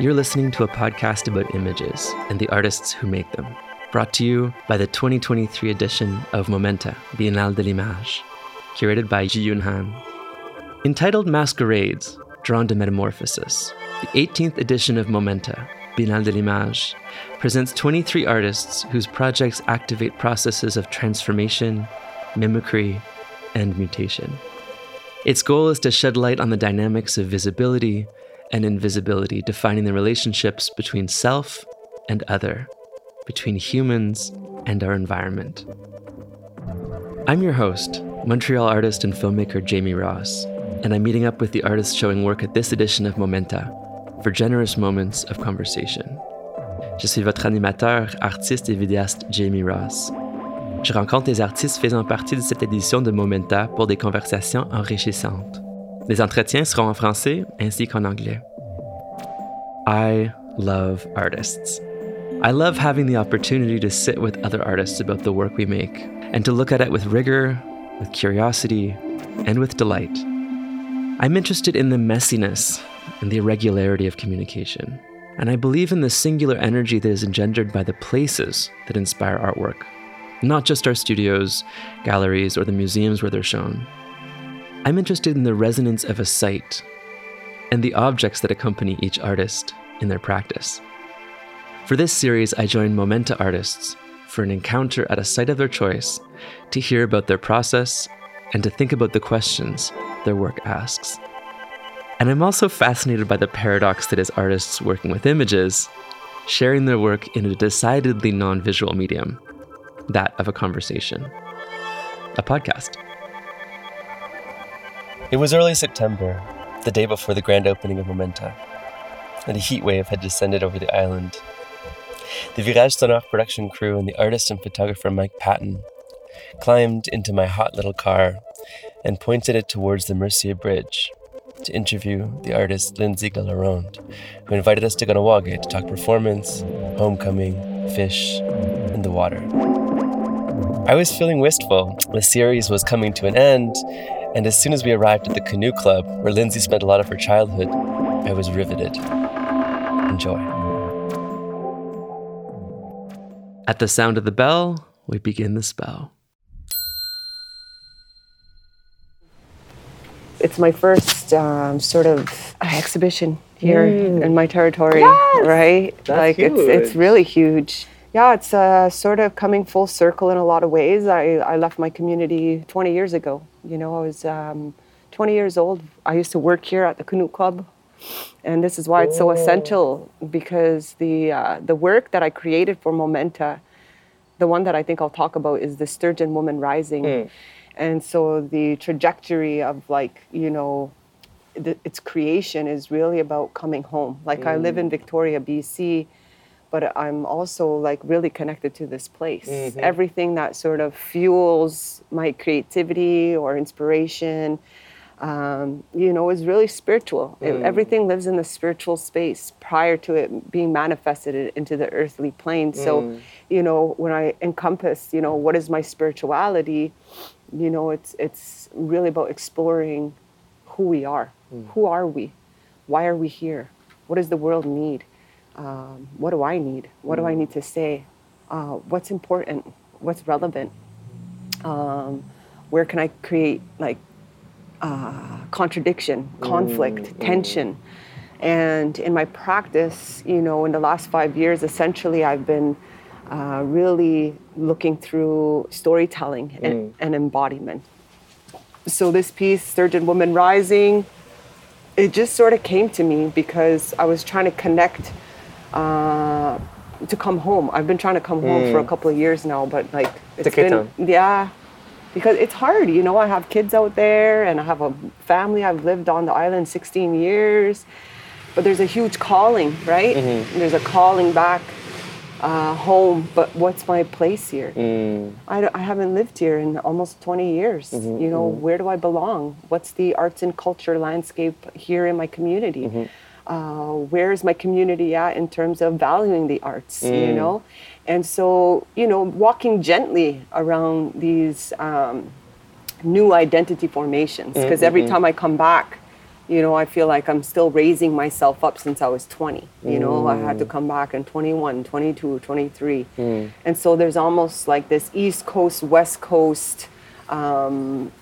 You're listening to a podcast about images and the artists who make them, brought to you by the 2023 edition of Momenta, Biennale de l'Image, curated by Ji Yun Han. Entitled Masquerades, Drawn to Metamorphosis, the 18th edition of Momenta, Biennale de l'Image, presents 23 artists whose projects activate processes of transformation, mimicry, and mutation. Its goal is to shed light on the dynamics of visibility and invisibility, defining the relationships between self and other, between humans and our environment. I'm your host, Montreal artist and filmmaker Jamie Ross, and I'm meeting up with the artists showing work at this edition of Momenta for generous moments of conversation. Je suis votre animateur, artiste et vidéaste Jamie Ross. Je rencontre les artistes faisant partie de cette édition de Momenta pour des conversations enrichissantes. Les entretiens seront en français ainsi qu'en anglais. I love artists. I love having the opportunity to sit with other artists about the work we make and to look at it with rigor, with curiosity, and with delight. I'm interested in the messiness and the irregularity of communication, and I believe in the singular energy that is engendered by the places that inspire artwork, not just our studios, galleries, or the museums where they're shown. I'm interested in the resonance of a site and the objects that accompany each artist in their practice. For this series, I joined Momenta artists for an encounter at a site of their choice to hear about their process and to think about the questions their work asks. And I'm also fascinated by the paradox that is artists working with images, sharing their work in a decidedly non visual medium, that of a conversation, a podcast. It was early September, the day before the grand opening of Momenta, and a heat wave had descended over the island. The Virage Sonore production crew and the artist and photographer Mike Patton climbed into my hot little car and pointed it towards the Mercier Bridge to interview the artist Lindsay Delaronde, who invited us to Kahnawake to talk performance, homecoming, fish, and the water. I was feeling wistful. The series was coming to an end, and as soon as we arrived at the canoe club, where Lindsay spent a lot of her childhood, I was riveted. Enjoy. At the sound of the bell, we begin the spell. It's my first um, sort of exhibition here Mm. in my territory, Yes! right? That's like it's it's really huge. Yeah, it's uh, sort of coming full circle in a lot of ways. I, I left my community 20 years ago. You know, I was um, 20 years old. I used to work here at the Canoe Club, and this is why it's so essential because the uh, the work that I created for Momenta, the one that I think I'll talk about is the Sturgeon Woman Rising, and so the trajectory of like you know, the, its creation is really about coming home. Like I live in Victoria, BC, but I'm also like really connected to this place. Mm-hmm. Everything that sort of fuels my creativity or inspiration, um, you know, is really spiritual. It- mm. everything lives in the spiritual space prior to it being manifested into the earthly plane. So, mm. you know, when I encompass, you know, what is my spirituality, you know, it's it's really about exploring who we are. Mm. Who are we? Why are we here? What does the world need? Um, what do I need? What do I need to say? Uh, what's important? What's relevant? Um, where can I create like uh, contradiction, conflict, tension? And in my practice, you know, in the last five years, essentially, I've been uh, really looking through storytelling and, and embodiment. So this piece, Sturgeon Woman Rising, it just sort of came to me because I was trying to connect uh, to come home. I've been trying to come home for a mm. couple of years now, but like it's Cape been yeah, because it's hard. You know, I have kids out there and I have a family. I've lived on the island 16 years, but there's a huge calling, right? Mm-hmm. There's a calling back uh, home. But what's my place here? Mm. I, don't- I haven't lived here in almost 20 years. Mm-hmm, you know, mm-hmm. where do I belong? What's the arts and culture landscape here in my community? Uh, where is my community at in terms of valuing the arts? You know, and so you know, walking gently around these um, new identity formations because every time I come back, you know, I feel like I'm still raising myself up since I was 20. You know, I had to come back in 21, 22, 23. And so there's almost like this East Coast, West Coast um,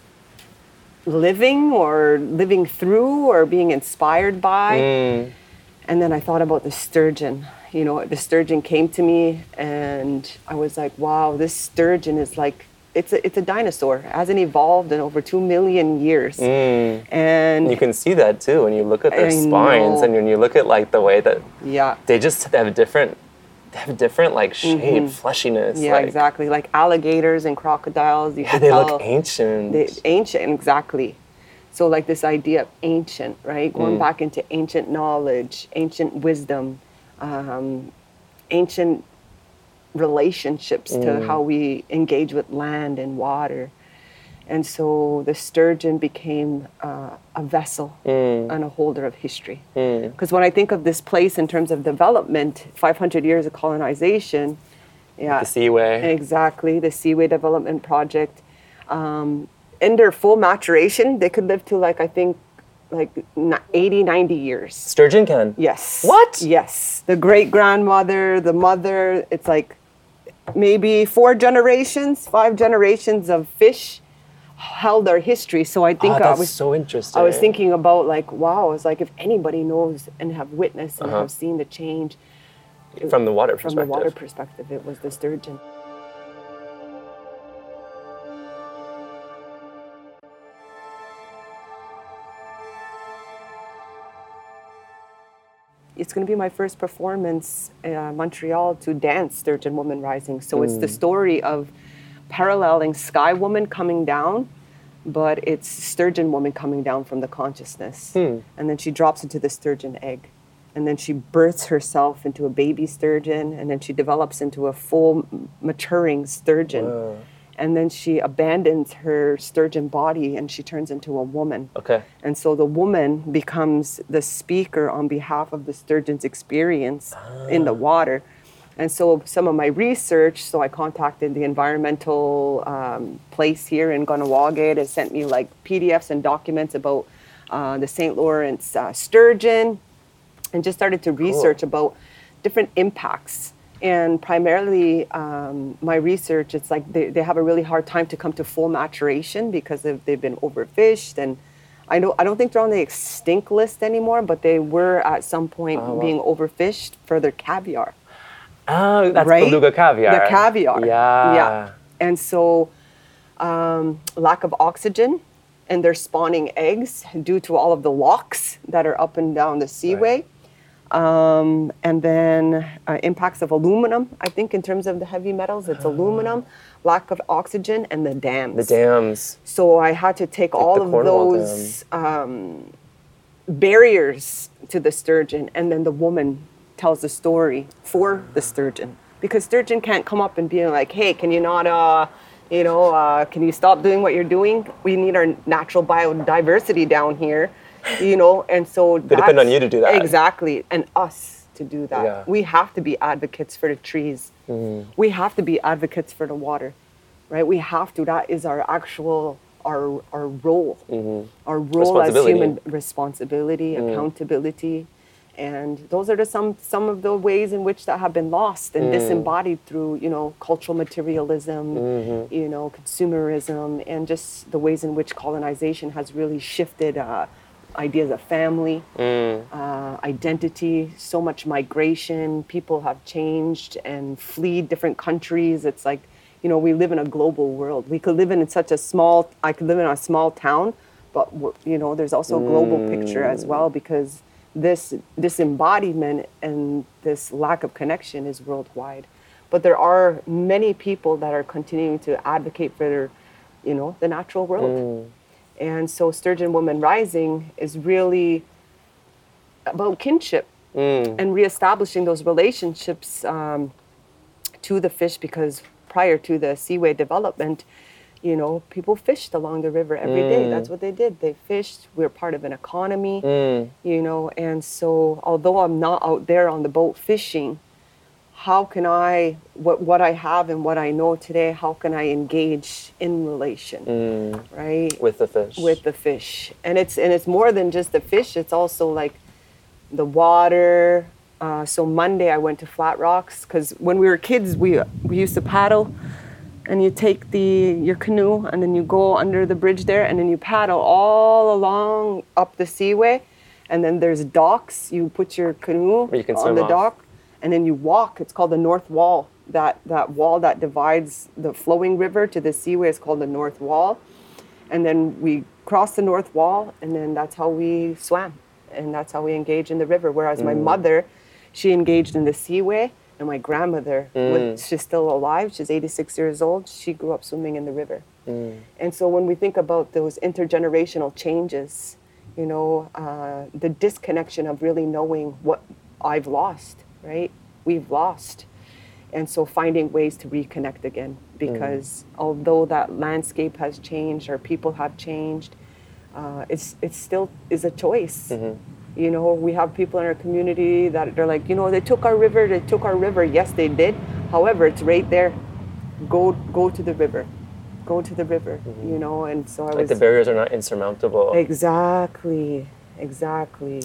living or living through or being inspired by. Mm. And then I thought about the sturgeon. You know, the sturgeon came to me, and I was like, wow, this sturgeon is like, it's a, it's a dinosaur. It hasn't evolved in over two million years. Mm. And You can see that too when you look at their I spines know. and when you look at like the way that yeah, they just have different, have different like shape, fleshiness. Mm-hmm. yeah, like, exactly. Like alligators and crocodiles. You Yeah, they tell look ancient. they, ancient, exactly. So like this idea of ancient, right? Mm. Going back into ancient knowledge, ancient wisdom, um, ancient relationships Mm. to how we engage with land and water. And so the sturgeon became uh, a vessel Mm. and a holder of history. Because when I think of this place in terms of development, 500 years of colonization, yeah, the seaway. Exactly, the Seaway Development Project. Um, in their full maturation, they could live to like, I think, like ni- 80, 90 years. Sturgeon can. Yes. What? Yes. The great grandmother, the mother, it's like maybe four generations, five generations of fish held our history. So I think Ah, I was so interesting. I was thinking about like, wow, it's like if anybody knows and have witnessed and Uh-huh. have seen the change from the water from perspective. the water perspective, it was the sturgeon. It's going to be my first performance in uh, Montreal to dance Sturgeon Woman Rising. So it's the story of paralleling Sky Woman coming down, but it's Sturgeon Woman coming down from the consciousness. Hmm. And then she drops into the sturgeon egg. And then she births herself into a baby sturgeon, and then she develops into a full maturing sturgeon. And then she abandons her sturgeon body and she turns into a woman. Okay. And so the woman becomes the speaker on behalf of the sturgeon's experience in the ah. water. And so some of my research, so I contacted the environmental um, place here in Kahnawake. They sent me like PDFs and documents about uh, the St. Lawrence uh, sturgeon and just started to research about different impacts. And primarily, um, my research, it's like they, they have a really hard time to come to full maturation because of, they've been overfished. And I, know, I don't think they're on the extinct list anymore, but they were at some point Oh, wow. being overfished for their caviar. Oh, that's right? beluga caviar. The caviar. Yeah. Yeah. And so, um, lack of oxygen, and they're spawning eggs due to all of the locks that are up and down the seaway. Um, and then uh, impacts of aluminum. I think in terms of the heavy metals, it's aluminum, lack of oxygen, and the dams. The dams. So I had to take all of those um, barriers to the sturgeon, and then the woman tells the story for the sturgeon because sturgeon can't come up and be like, "Hey, can you not, uh, you know, uh, can you stop doing what you're doing? We need our natural biodiversity down here, you know." And so they depend on you to do that. exactly, and us to do that. Yeah. We have to be advocates for the trees. Mm-hmm. We have to be advocates for the water, right? We have to. That is our actual our our role, our role as Mm-hmm. Responsibility. Human responsibility, accountability, and those are the some some of the ways in which that have been lost Mm. and disembodied through you know cultural materialism, Mm-hmm. you know consumerism, and just the ways in which colonization has really shifted. Uh, Ideas of family, Mm. uh, identity, so much migration. People have changed and fleed different countries. It's like, you know, we live in a global world. We could live in such a small, I could live in a small town, but, you know, there's also a global picture as well because this, disembodiment and this lack of connection is worldwide. But there are many people that are continuing to advocate for their, you know, the natural world. And so Sturgeon Woman Rising is really about kinship and reestablishing those relationships um, to the fish because prior to the seaway development, you know, people fished along the river every day. That's what they did. They fished. We're part of an economy, you know. And so, although I'm not out there on the boat fishing, how can I, what, what I have and what I know today, how can I engage in relation, right? Mm. With the fish. with the fish and it's and it's more than just the fish it's also like the water uh, so monday i went to flat rocks because when we were kids we we used to paddle and you take the your canoe and then you go under the bridge there and then you paddle all along up the seaway and then there's docks. You put your canoe you on the off. dock and then you walk. It's called the north wall. That that wall that divides the flowing river to the seaway is called the north wall. And then we cross the north wall and then that's how we swam and that's how we engage in the river. Whereas my mm. mother she engaged in the seaway and my grandmother wa- she's still alive she's 86 years old she grew up swimming in the river. And so when we think about those intergenerational changes you know uh, the disconnection of really knowing what i've lost right? We've lost. And so finding ways to reconnect again because although that landscape has changed or people have changed uh, it's it still is a choice you know we have people in our community that they're like you know they took our river they took our river yes they did however it's right there go go to the river go to the river mm-hmm. you know and so i like was the barriers are not insurmountable. exactly exactly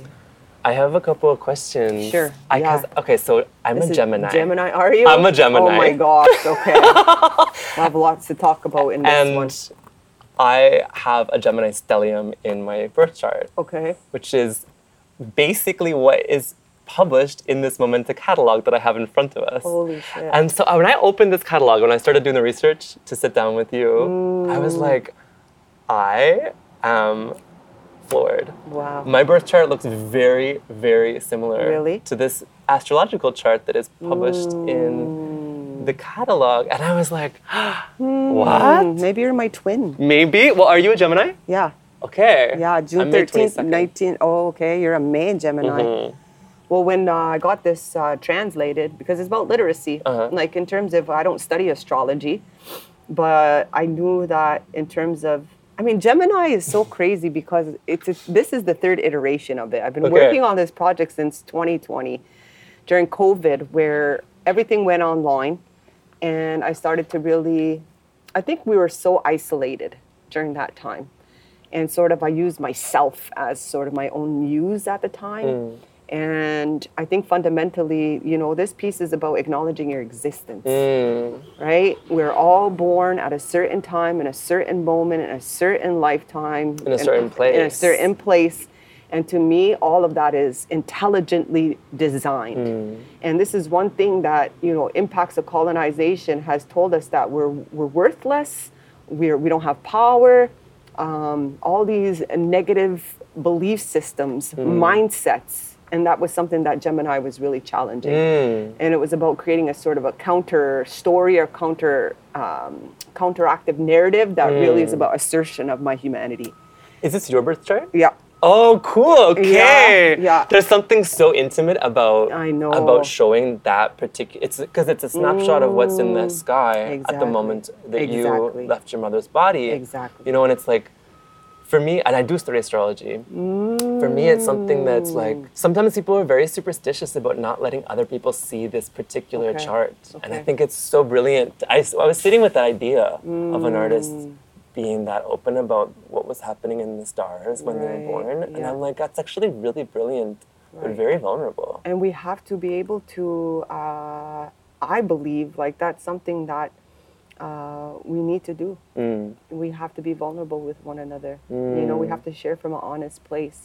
I have a couple of questions. Sure, I, yeah. Okay, so I'm This a Gemini. Gemini, are you? I'm a Gemini. Oh my gosh, okay. we'll have lots to talk about in this and one. I have a Gemini stellium in my birth chart, Okay. which is basically what is published in this Momenta catalog that I have in front of us. Holy shit. And so uh, when I opened this catalog, when I started doing the research to sit down with you, I was Mm. like, I am floored. Wow. My birth chart looks very, very similar Really? to this astrological chart that is published Mm. in the catalog. And I was like, Hmm, what? maybe you're my twin. Maybe. Well, are you a Gemini? Yeah. Okay. Yeah, June 13th, 19. Oh, okay. You're a May Gemini. Mhm. Well, when uh, I got this uh, translated, because it's about literacy, Uh-huh. like in terms of, I don't study astrology, but I knew that in terms of, I mean, Gemini is so crazy because it's this is the third iteration of it. I've been Okay. working on this project since 2020 during COVID, where everything went online, and I started to really, I think we were so isolated during that time and sort of I used myself as sort of my own muse at the time. And I think fundamentally, you know, this piece is about acknowledging your existence, Mm. right? We're all born at a certain time, in a certain moment, in a certain lifetime, In a certain place. In a certain place. And to me, all of that is intelligently designed. Mm. And this is one thing that, you know, impacts of colonization has told us that we're, we're worthless, we're, we don't have power, um, all these negative belief systems, mindsets. And that was something that Gemini was really challenging. Mm. And it was about creating a sort of a counter story or counter um, counteractive narrative that really is about assertion of my humanity. Is this your birth chart? Yeah. Oh, cool. Okay. yeah. There's something so intimate about I know. about showing that particular. It's because it's a snapshot of what's in the sky at the moment that Exactly. you left your mother's body. Exactly. You know, and it's like, for me, and I do study astrology. For me, it's something that's like sometimes people are very superstitious about not letting other people see this particular Okay. chart, and I think it's so brilliant. I was sitting with that idea of an artist Mm. Being that open about what was happening in the stars when they were born, and. I'm like, that's actually really brilliant, but very vulnerable. and we have to be able to uh, i believe like that's something that uh, we need to do. Mm. we have to be vulnerable with one another. You know we have to share from an honest place.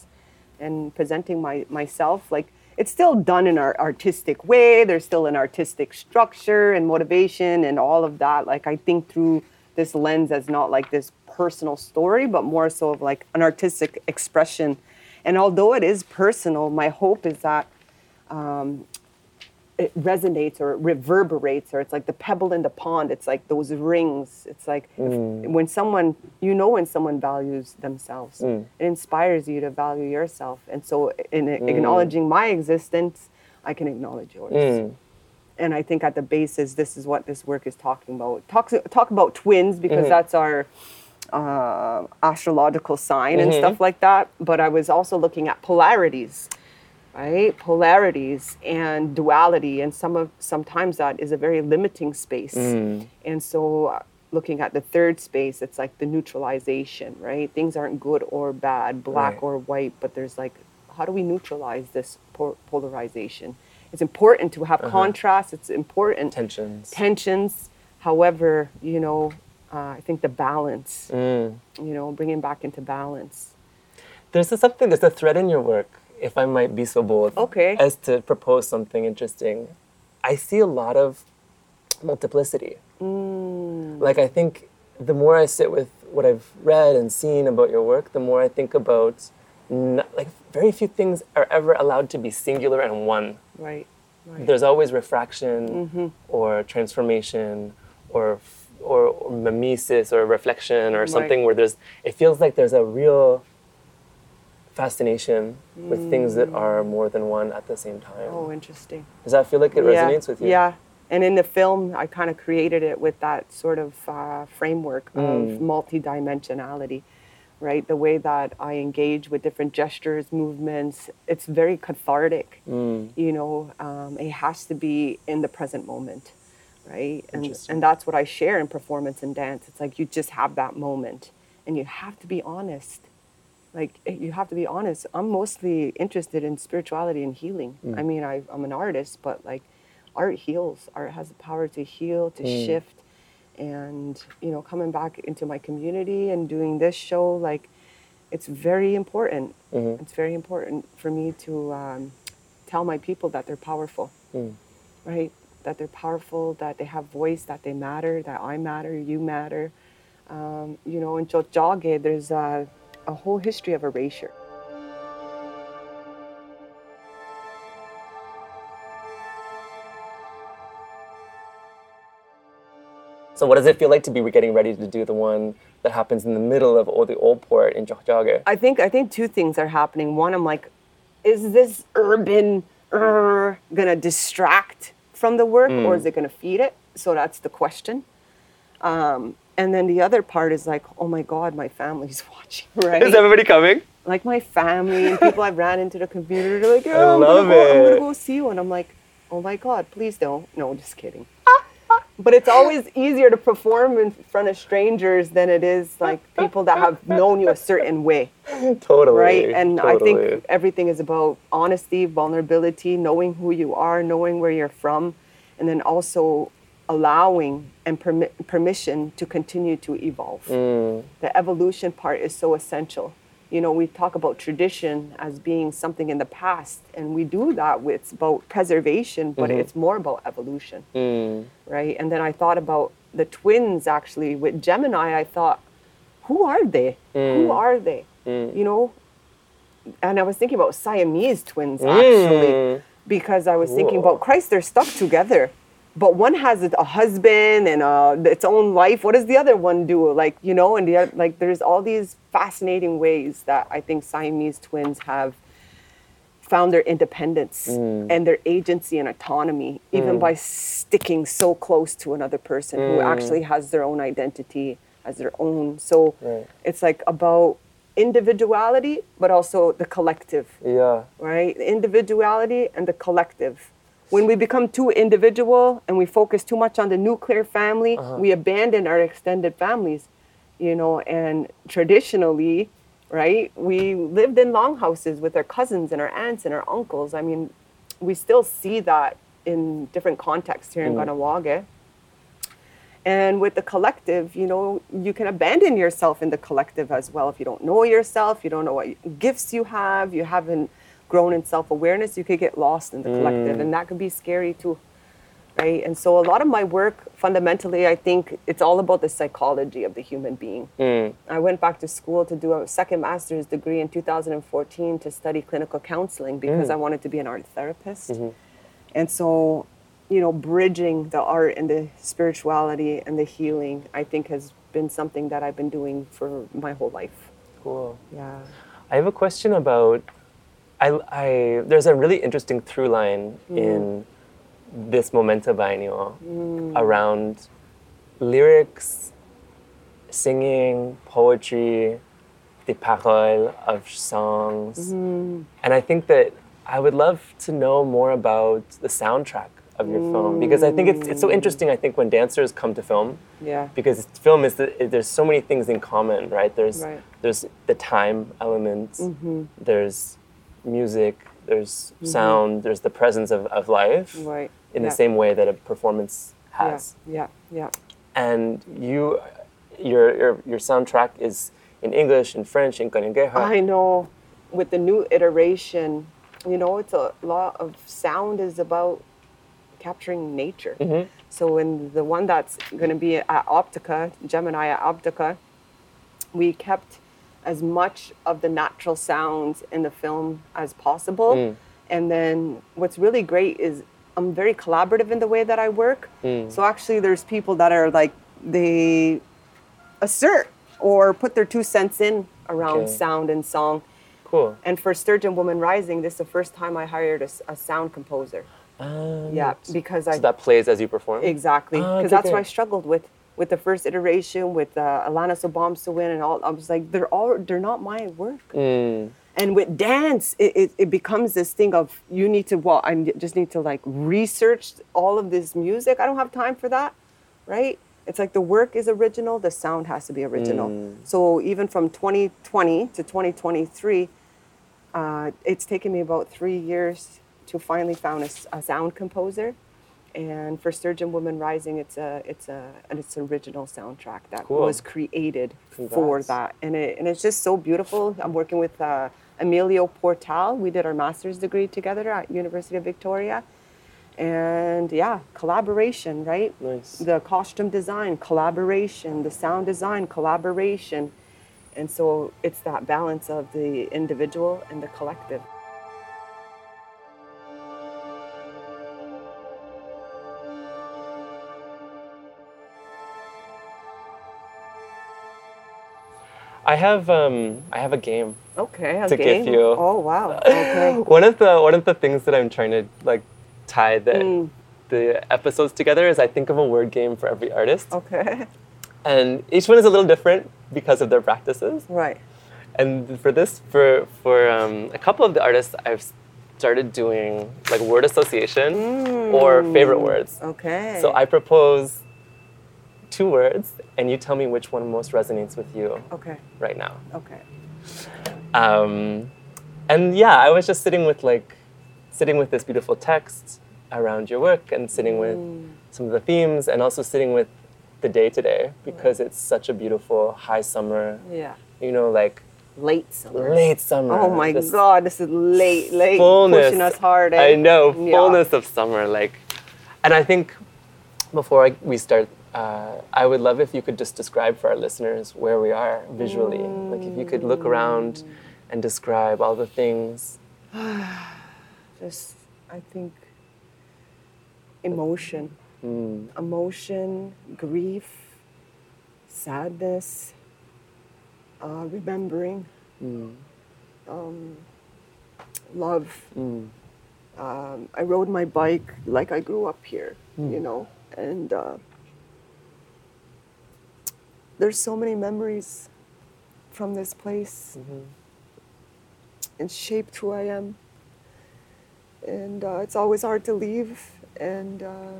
And presenting my myself like it's still done in our artistic way. There's still an artistic structure and motivation and all of that. Like i think through this lens as not like this personal story but more so of like an artistic expression. And although it is personal my hope is that um, it resonates or it reverberates or it's like the pebble in the pond. It's like those rings. It's like if- mm. when someone you know when someone values themselves mm. it inspires you to value yourself. And so in mm. acknowledging my existence i can acknowledge yours. Mm. And i think at the basis this is what this work is talking about talk, talk about twins because that's our uh, astrological sign and stuff like that but i was also looking at polarities right? Polarities and duality, and some of sometimes that is a very limiting space. And so, uh, looking at the third space, it's like the neutralization, right? Things aren't good or bad, black Right. or white, but there's like, how do we neutralize this po- polarization? It's important to have contrast. It's important Tensions. tensions. However, you know, uh, I think the balance, Mm. you know, bringing back into balance. There's a something, there's a thread in your work, if I might be so bold, Okay. as to propose something interesting. I see a lot of multiplicity. Mm. Like, I think the more I sit with what I've read and seen about your work, the more I think about, n- like, very few things are ever allowed to be singular and one. Right. Right. There's always refraction Mm-hmm. or transformation or, or, or mimesis or reflection or something where there's, it feels like there's a real fascination with things that are more than one at the same time. Mm. oh, interesting. Does that feel like it yeah. resonates with you? Yeah. And in the film, I kind of created it with that sort of uh, framework of Mm. multidimensionality, right? The way that I engage with different gestures, movements, it's very cathartic. Mm. You know, um, it has to be in the present moment, right? And, and that's what I share in performance and dance. It's like you just have that moment and you have to be honest. Like eh, you have to be honest. I'm mostly interested in spirituality and healing. I mean, I, I'm an artist, but like art heals. Art has the power to heal, to shift. And, you know, coming back into my community and doing this show, like, it's very important. It's very important for me to um, tell my people that they're powerful, right? That they're powerful, that they have voice, that they matter, that I matter, you matter. Um, you know, in Tiohtià:ke, there's a, a whole history of erasure. So what does it feel like to be getting ready to do the one that happens in the middle of all the old port in Tiohtià:ke? I think I think two things are happening. One, I'm like, is this urban uh, gonna distract from the work, or is it gonna feed it? So that's the question. Um, and then the other part is like, oh my God, my family's watching, right? Is everybody coming? like my family and people I've ran into the computer, they're like, yeah, I'm, gonna go, I'm gonna go see you. And I'm like, oh my God, please don't. No, just kidding. But it's always easier to perform in front of strangers than it is like people that have known you a certain way, Totally. right? And I think everything is about honesty, vulnerability, knowing who you are, knowing where you're from, and then also allowing and permi- permission to continue to evolve. Mm. The evolution part is so essential. You know, we talk about tradition as being something in the past, and we do that with about preservation, but mm-hmm. it's more about evolution, mm. right? And then I thought about the twins actually with Gemini. I thought, who are they? Who mm. are they? Mm. You know, and I was thinking about Siamese twins actually, because I was thinking Whoa. about Christ. They're stuck together, but one has a husband and uh, its own life. What does the other one do? Like you know, and the oth- like, there's all these fascinating ways that I think Siamese twins have found their independence mm. and their agency and autonomy, even mm. by sticking so close to another person who mm. actually has their own identity, as their own. So Right. it's like about individuality, but also the collective, Yeah. right? Individuality and the collective. When we become too individual and we focus too much on the nuclear family, uh-huh. we abandon our extended families, you know, and traditionally, right, we lived in longhouses with our cousins and our aunts and our uncles. I mean, we still see that in different contexts here in mm. Kahnawake. And with the collective, you know, you can abandon yourself in the collective as well. If you don't know yourself, you don't know what gifts you have, you haven't grown in self awareness, you could get lost in the collective. And mm. that could be scary too, right? And so a lot of my work, fundamentally, I think it's all about the psychology of the human being. Mm. I went back to school to do a second master's degree in 2014 to study clinical counseling because mm. I wanted to be an art therapist. Mm-hmm. And so, you know, bridging the art and the spirituality and the healing, I think has been something that I've been doing for my whole life. Cool. Yeah. I have a question about. I, I there's a really interesting through line hmm. in this Momenta Biennial hmm. around lyrics, singing, poetry, the parole of songs, hmm. and I think that I would love to know more about the soundtrack of your film because I think it's, it's so interesting. I think when dancers come to film, Yeah. because film is the, there's so many things in common, right? There's Right. there's the time elements, mm-hmm. there's music, there's sound, there's the presence of, of life Right. in yeah. the same way that a performance has. Yeah. Yeah. And you, your, your your soundtrack is in English, in French, in Kanien'kéha. I know. With the new iteration, you know, it's a lot of sound is about capturing nature. Mm-hmm. So in the one that's going to be at Optica, Gemini at Optica, we kept as much of the natural sounds in the film as possible. Mm. And then what's really great is I'm very collaborative in the way that I work. Mm. So actually, there's people that are like they assert or put their two cents in around Okay. sound and song. Cool. And for Sturgeon Woman Rising, this is the first time I hired a sound composer. Um, Yeah, because I so that plays as you perform. Exactly, Ah, because okay, that's what I struggled with with the first iteration with uh, Alanis Obomsawin and all. I was like, they're all they're not my work. Mm. And with dance, it, it, it becomes this thing of you need to well, I just need to like research all of this music. I don't have time for that, right? It's like the work is original, the sound has to be original. Mm. So even from 2020 to 2023, uh, it's taken me about three years to finally found a sound composer. And for Sturgeon Woman Rising, it's a it's a and it's original soundtrack that Cool. was created for that, and it and it's just so beautiful. I'm working with uh, Emilio Portal. We did our master's degree together at University of Victoria, and yeah, collaboration, right? Nice. The costume design, collaboration. The sound design, collaboration, and so it's that balance of the individual and the collective. I have um, I have a game. Okay, a To give you- Oh wow. Okay. One of the one of the things that I'm trying to like tie the Mm. the episodes together is I think of a word game for every artist, Okay. and each one is a little different because of their practices. Right. And for this, for for um, a couple of the artists, I've started doing like word association or favorite words. Okay. So I propose two words, and you tell me which one most resonates with you Okay. right now. Okay. Um, and yeah, I was just sitting with like, sitting with this beautiful text around your work, and sitting with some of the themes, and also sitting with the day today because it's such a beautiful high summer. Yeah. You know, like Late summer. late summer. Oh my this God, this is late, late, fullness. pushing us hard. eh? I know Yeah. fullness of summer, like, and I think before I, we start. Uh, I would love if you could just describe for our listeners where we are visually. Like if you could look around and describe all the things. Just, I think, emotion, Mm, emotion, grief, sadness, uh, remembering, mm, um, love. mm, Um, I rode my bike like I grew up here, you know, and uh, there's so many memories from this place. and shaped who I am. And uh, it's always hard to leave. And, uh,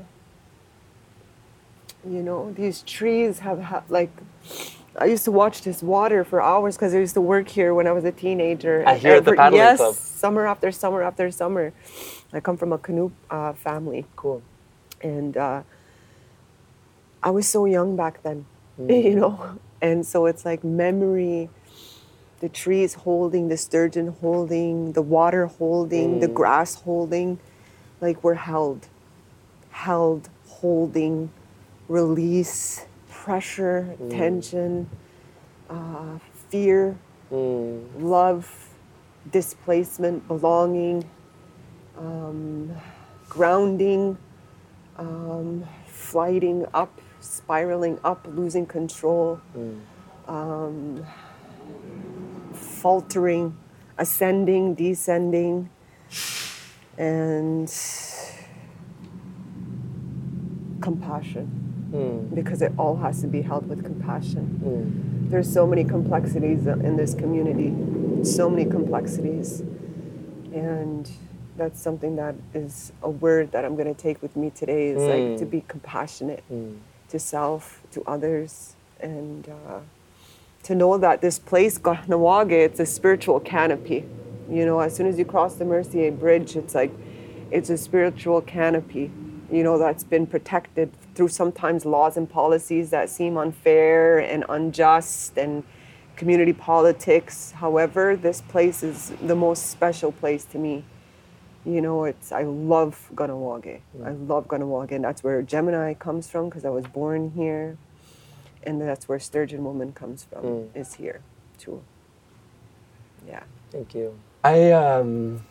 you know, these trees have, ha- like, I used to watch this water for hours because I used to work here when I was a teenager. I hear at the every- paddling yes, club. summer after summer after summer. I come from a canoe uh, family cool. and uh, I was so young back then, Mm. you know, and so it's like memory, the trees holding, the sturgeon holding, the water holding, the Mm. grass holding, like we're held, held, holding, release, pressure, Mm. tension, uh, fear, Mm, love, displacement, belonging, um, grounding, um, flighting up, spiraling up, losing control, um, faltering, ascending, descending, and compassion. Mm, because it all has to be held with compassion. Mm, there's so many complexities in this community. So many complexities. And that's something that is a word that I'm going to take with me today is like to be compassionate to self, to others, and uh, to know that this place, Kahnawake, it's a spiritual canopy. You know, as soon as you cross the Mercier Bridge, it's like it's a spiritual canopy, you know, that's been protected through sometimes laws and policies that seem unfair and unjust and community politics. However, this place is the most special place to me. You know, it's I love Kahnawake. I love Kahnawake, and that's where Gemini comes from because I was born here, and that's where Sturgeon Woman comes from. Mm. Is here, too. Yeah. Thank you. I um,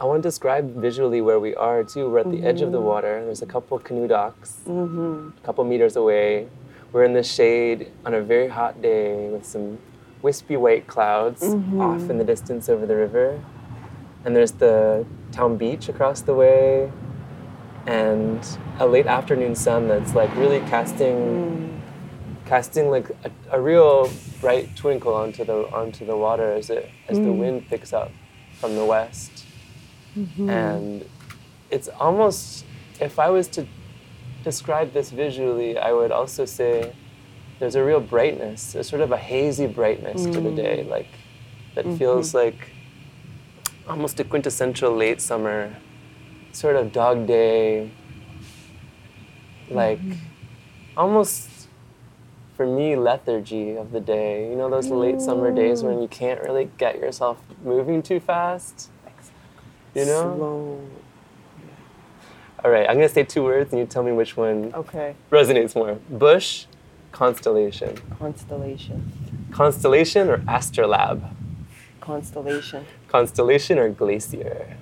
I want to describe visually where we are too. We're at the edge of the water. There's a couple canoe docks, a couple meters away. We're in the shade on a very hot day with some wispy white clouds off in the distance over the river. And there's the town beach across the way, and a late afternoon sun that's like really casting mm. casting like a, a real bright twinkle onto the onto the water as it as the mm. wind picks up from the west. Mm-hmm. And it's almost if i was to describe this visually i would also say there's a real brightness there's sort of a hazy brightness to the mm. day like that mm-hmm. feels like almost a quintessential late summer sort of dog day. Mm-hmm. Like almost for me lethargy of the day. You know those late summer days when you can't really get yourself moving too fast? You know? Slow. all right i'm going to say two words and you tell me which one Okay. resonates more. Bush constellation. Constellation. constellation or astrolabe Constellation. constellation or glacier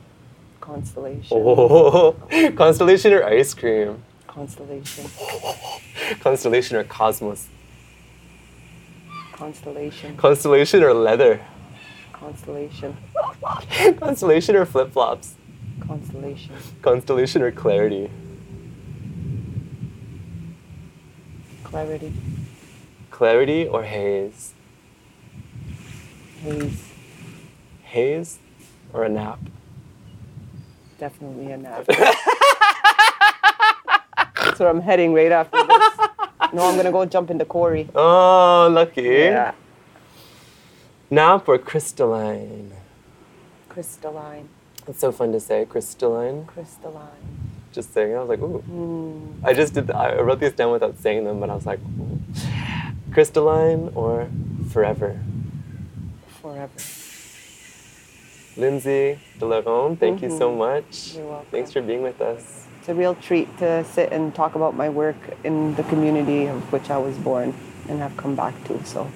Constellation. oh constellation or ice cream Constellation. constellation or cosmos Constellation. constellation or leather Constellation. constellation or flip-flops Constellation. constellation or clarity Clarity. clarity or haze Haze. Haze or a nap Definitely a nap. That's where I'm heading right after this. No, I'm gonna go jump in the quarry. oh lucky Yeah. nap or crystalline Crystalline. it's so fun to say crystalline Crystalline. just saying it, I was like, ooh. Hmm. I just did. The, I wrote these down without saying them, but I was like, ooh. crystalline or forever. Forever. Lindsay Delaronde, thank you so much. Mm-hmm. You're welcome. Thanks for being with us. It's a real treat to sit and talk about my work in the community of which I was born and have come back to. So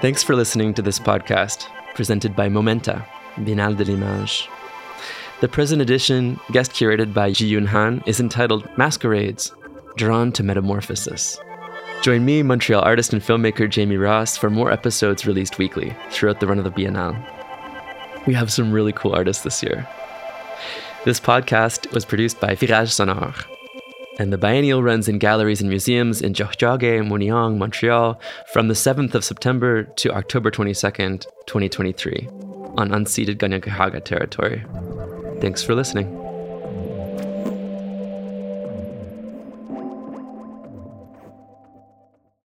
Thanks for listening to this podcast, presented by Momenta, Biennale de l'Image. The present edition, guest curated by Ji Yun Han, is entitled Masquerades Drawn to Metamorphosis. Join me, Montreal artist and filmmaker Jamie Ross, for more episodes released weekly throughout the run of the Biennale. We have some really cool artists this year. This podcast was produced by Virage Sonore, and the biennial runs in galleries and museums in Tiohtià:ke, Montreal, Montreal from the 7th of September to October 22nd, 2023, on unceded Kanien'kehá:ka territory. Thanks for listening.